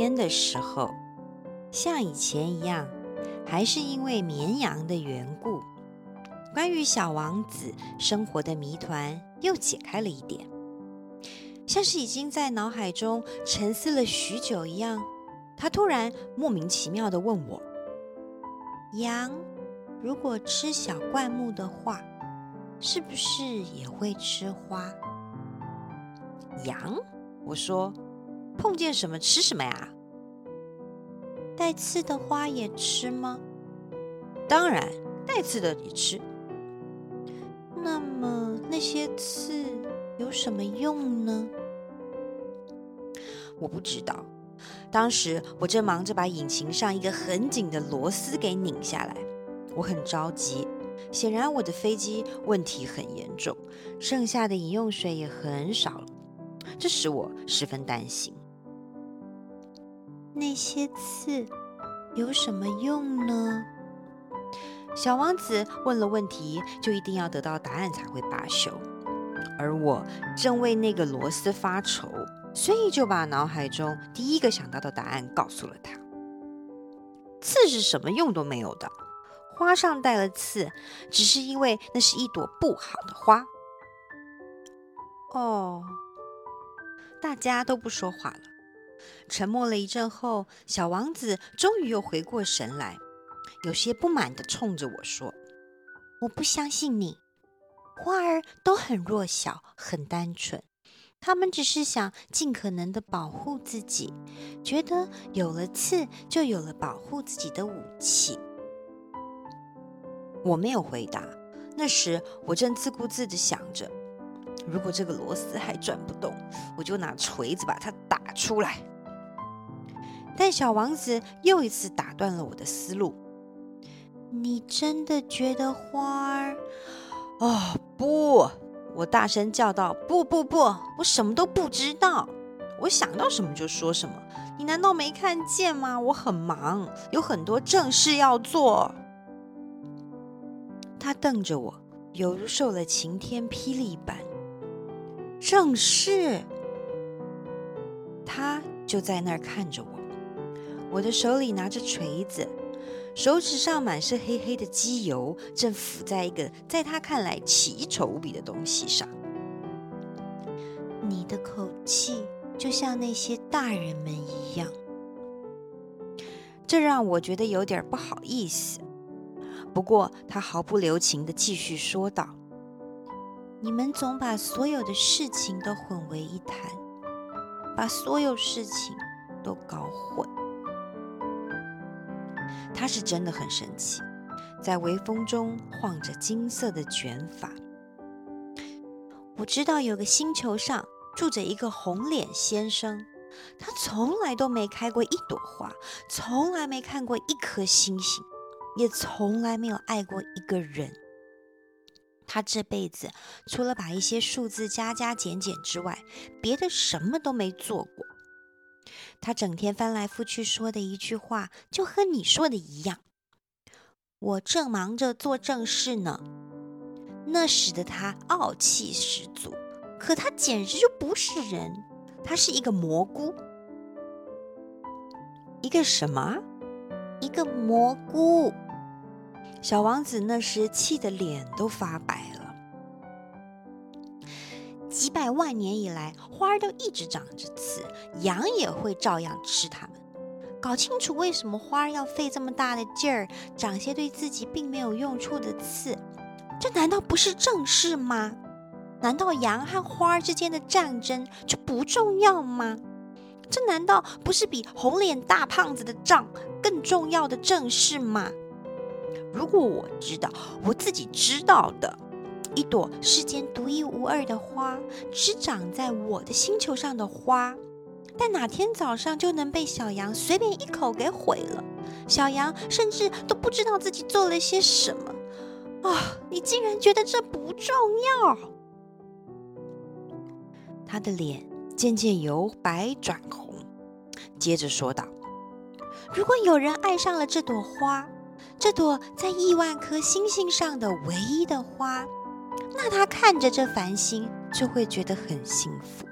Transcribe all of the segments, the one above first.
天的时候，像以前一样，还是因为绵羊的缘故，关于小王子生活的谜团又解开了一点，像是已经在脑海中沉思了许久一样。他突然莫名其妙的问我：“羊如果吃小灌木的话，是不是也会吃花？”羊，我说，碰见什么吃什么呀？带刺的花也吃吗？当然，带刺的也吃。那么那些刺有什么用呢？我不知道。当时我正忙着把引擎上一个很紧的螺丝给拧下来，我很着急。显然我的飞机问题很严重，剩下的饮用水也很少了，这使我十分担心。那些刺有什么用呢？小王子问了问题，就一定要得到答案才会罢休，而我正为那个螺丝发愁。所以就把脑海中第一个想到的答案告诉了他。刺是什么用都没有的，花上带了刺，只是因为那是一朵不好的花。哦，大家都不说话了。沉默了一阵后，小王子终于又回过神来，有些不满地冲着我说：“我不相信你，花儿都很弱小，很单纯。”他们只是想尽可能的保护自己，觉得有了刺就有了保护自己的武器。我没有回答。那时我正自顾自的想着，如果这个螺丝还转不动，我就拿锤子把它打出来。但小王子又一次打断了我的思路。你真的觉得花儿？哦，不！我大声叫道：“不不不！我什么都不知道，我想到什么就说什么。你难道没看见吗？我很忙，有很多正事要做。”他瞪着我，犹如受了晴天霹雳般。正事？他就在那儿看着我，我的手里拿着锤子。手指上满是黑黑的机油，正浮在一个在他看来奇丑无比的东西上。你的口气就像那些大人们一样，这让我觉得有点不好意思。不过他毫不留情地继续说道：“你们总把所有的事情都混为一谈，把所有事情都搞混。”他是真的很神奇，在微风中晃着金色的卷发。我知道有个星球上住着一个红脸先生，他从来都没开过一朵花，从来没看过一颗星星，也从来没有爱过一个人。他这辈子除了把一些数字加加减减之外，别的什么都没做过。他整天翻来覆去说的一句话，就和你说的一样。我正忙着做正事呢，那时的他傲气十足，可他简直就不是人，他是一个蘑菇。一个什么？一个蘑菇。小王子那时气得脸都发白了。几百万年以来，花儿都一直长着刺，羊也会照样吃它们。搞清楚为什么花儿要费这么大的劲儿，长些对自己并没有用处的刺，这难道不是正事吗？难道羊和花儿之间的战争就不重要吗？这难道不是比红脸大胖子的仗更重要的正事吗？如果我知道，我自己知道的。一朵世间独一无二的花，只长在我的星球上的花，但哪天早上就能被小羊随便一口给毁了。小羊甚至都不知道自己做了些什么。啊、你竟然觉得这不重要？他的脸渐渐由白转红，接着说道：“如果有人爱上了这朵花，这朵在亿万颗星星上的唯一的花。”那他看着这繁星，就会觉得很幸福。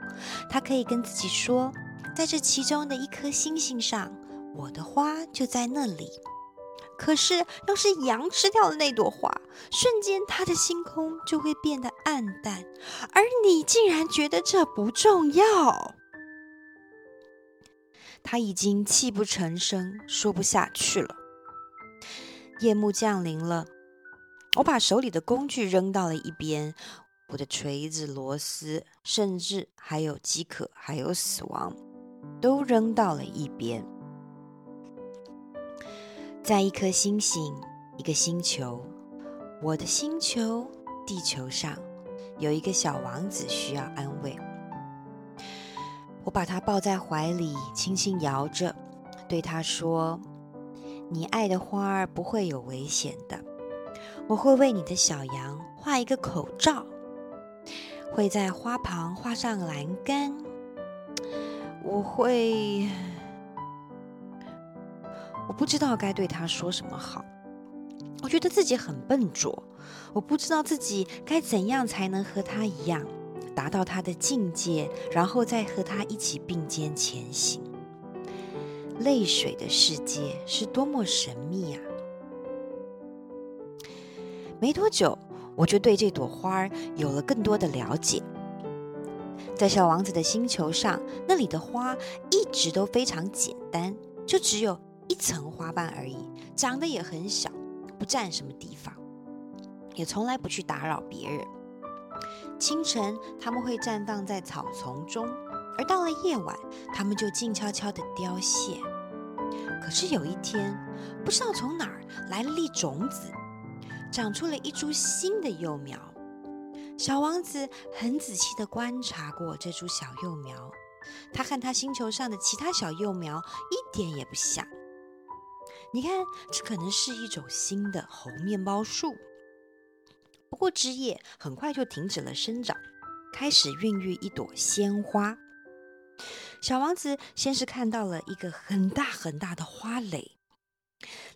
他可以跟自己说：“在这其中的一颗星星上，我的花就在那里。可是，要是羊吃掉了那朵花，瞬间他的星空就会变得暗淡，而你竟然觉得这不重要。他已经泣不成声，说不下去了。夜幕降临了，我把手里的工具扔到了一边，我的锤子、螺丝，甚至还有饥渴，还有死亡，都扔到了一边。在一颗星星，一个星球，我的星球，地球上，有一个小王子需要安慰。我把他抱在怀里，轻轻摇着，对他说：“你爱的花儿不会有危险的。我会为你的小羊画一个口罩，会在花旁画上栏杆。我会……”我不知道该对他说什么好，我觉得自己很笨拙，我不知道自己该怎样才能和他一样，达到他的境界，然后再和他一起并肩前行。泪水的世界是多么神秘啊！没多久，我就对这朵花儿有了更多的了解。在小王子的星球上，那里的花一直都非常简单，就只有。一层花瓣而已，长得也很小，不占什么地方，也从来不去打扰别人。清晨，它们会绽放在草丛中，而到了夜晚，它们就静悄悄地凋谢。可是有一天，不知道从哪儿来了粒种子，长出了一株新的幼苗。小王子很仔细地观察过这株小幼苗，他和他星球上的其他小幼苗一点也不像。你看，这可能是一种新的猴面包树。不过枝叶很快就停止了生长，开始孕育一朵鲜花。小王子先是看到了一个很大很大的花蕾，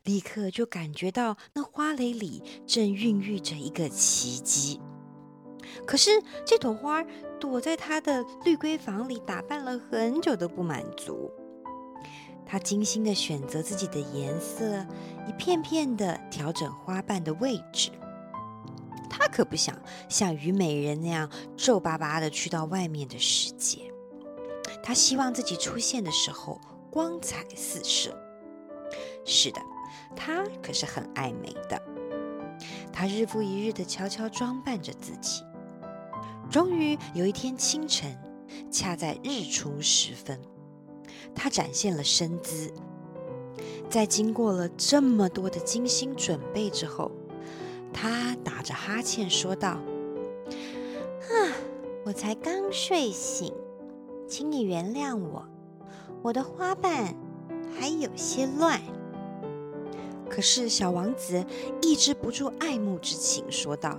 立刻就感觉到那花蕾里正孕育着一个奇迹。可是这朵花躲在他的绿闺房里打扮了很久都不满足。他精心地选择自己的颜色，一片片地调整花瓣的位置。他可不想像虞美人那样皱巴巴的去到外面的世界。他希望自己出现的时候光彩四射。是的，他可是很爱美的。他日复一日地悄悄装扮着自己。终于有一天清晨，恰在日出时分。他展现了身姿，在经过了这么多的精心准备之后，他打着哈欠说道：“啊，我才刚睡醒，请你原谅我，我的花瓣还有些乱。”可是小王子抑制不住爱慕之情，说道：“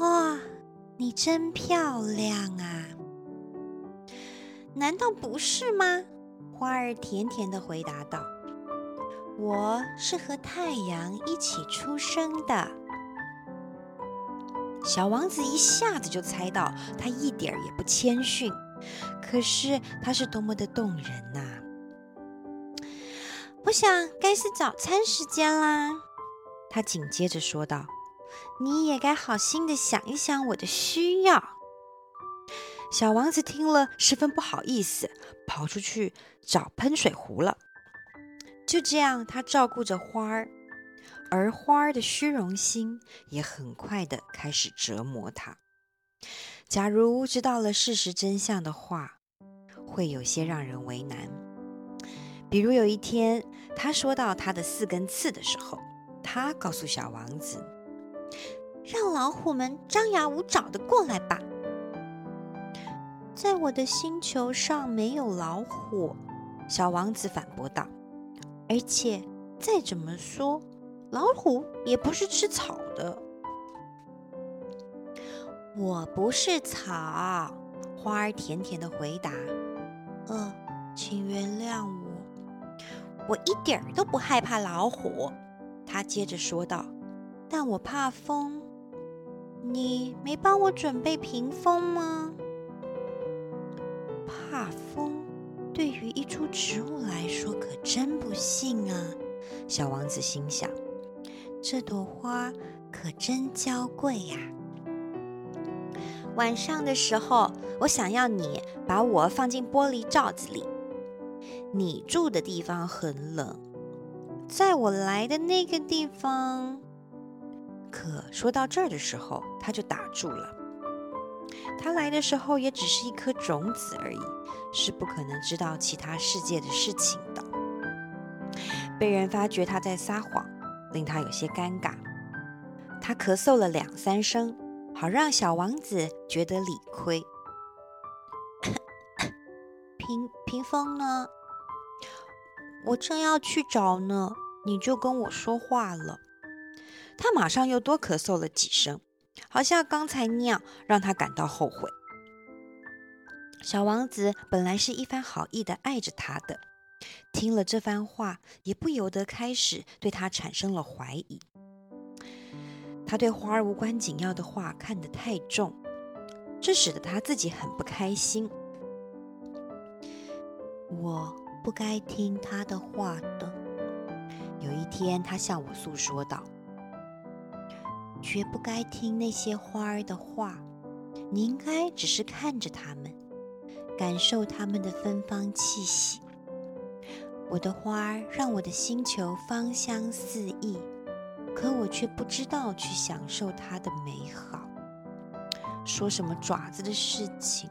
哇，你真漂亮啊！难道不是吗？”花儿甜甜地回答道：“我是和太阳一起出生的。”小王子一下子就猜到，他一点也不谦逊。可是他是多么的动人呐、我想该是早餐时间啦。他紧接着说道：“你也该好心的想一想我的需要。”小王子听了，十分不好意思，跑出去找喷水壶了。就这样，他照顾着花儿，而花儿的虚荣心也很快地开始折磨他。假如知道了事实真相的话，会有些让人为难。比如有一天，他说到他的四根刺的时候，他告诉小王子：“让老虎们张牙舞爪地过来吧。”在我的星球上没有老虎，小王子反驳道。而且再怎么说，老虎也不是吃草的。我不是草，花儿甜甜的回答。呃，请原谅我我，一点儿都不害怕老虎。他接着说道。但我怕风。你没帮我准备屏风吗？怕风，对于一株植物来说可真不幸啊！小王子心想：“这朵花可真娇贵呀！”晚上的时候，我想要你把我放进玻璃罩子里。你住的地方很冷，在我来的那个地方……可说到这儿的时候，他就打住了。他来的时候也只是一颗种子而已，是不可能知道其他世界的事情的。被人发觉他在撒谎，令他有些尴尬。他咳嗽了两三声，好让小王子觉得理亏。屏屏风呢？我正要去找呢，你就跟我说话了。他马上又多咳嗽了几声。好像刚才那样，让他感到后悔。小王子本来是一番好意的爱着他的，听了这番话，也不由得开始对他产生了怀疑。他对花儿无关紧要的话看得太重，这使得他自己很不开心。我不该听他的话的。有一天，他向我诉说道。绝不该听那些花儿的话，你应该只是看着它们，感受它们的芬芳气息。我的花儿让我的星球芳香四溢，可我却不知道去享受它的美好。说什么爪子的事情，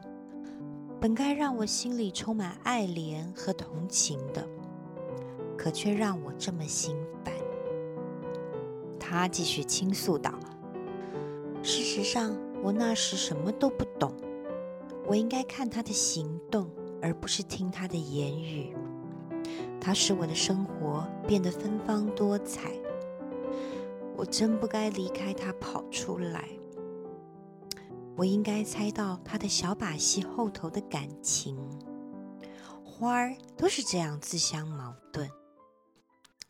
本该让我心里充满爱怜和同情的，可却让我这么心烦。他继续倾诉道：“事实上，我那时什么都不懂。我应该看他的行动，而不是听他的言语。他使我的生活变得芬芳多彩。我真不该离开他跑出来。我应该猜到他的小把戏后头的感情。花儿都是这样自相矛盾，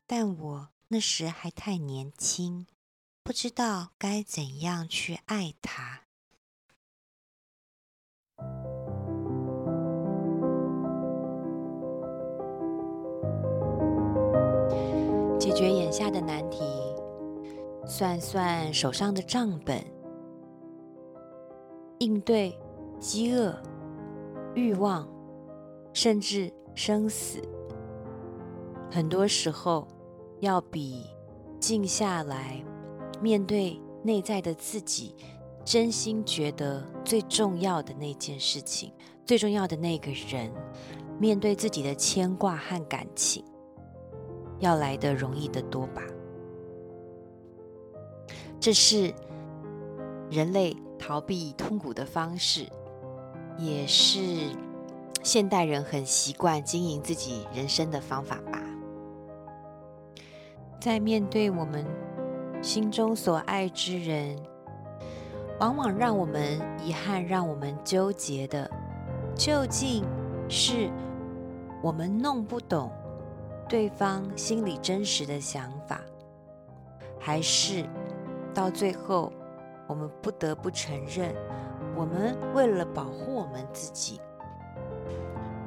但我。”那时还太年轻，不知道该怎样去爱他。解决眼下的难题，算算手上的账本，应对饥饿、欲望，甚至生死。很多时候。要比静下来面对内在的自己，真心觉得最重要的那件事情，最重要的那个人，面对自己的牵挂和感情，要来的容易得多吧？这是人类逃避痛苦的方式，也是现代人很习惯经营自己人生的方法吧。在面对我们心中所爱之人，往往让我们遗憾、让我们纠结的，究竟是我们弄不懂对方心里真实的想法，还是到最后我们不得不承认，我们为了保护我们自己，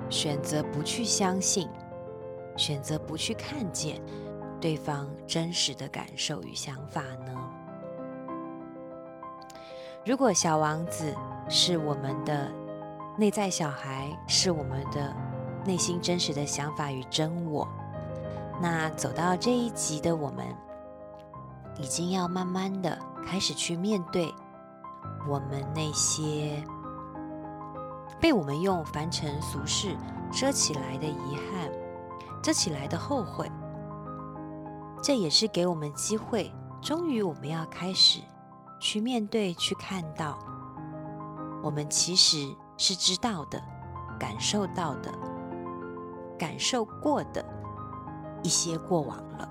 选择不去相信，选择不去看见。对方真实的感受与想法呢？如果小王子是我们的内在小孩，是我们的内心真实的想法与真我，那走到这一集的我们，已经要慢慢的开始去面对我们那些被我们用凡尘俗事遮起来的遗憾，遮起来的后悔。这也是给我们机会，终于我们要开始去面对、去看到，我们其实是知道的、感受到的、感受过的一些过往了。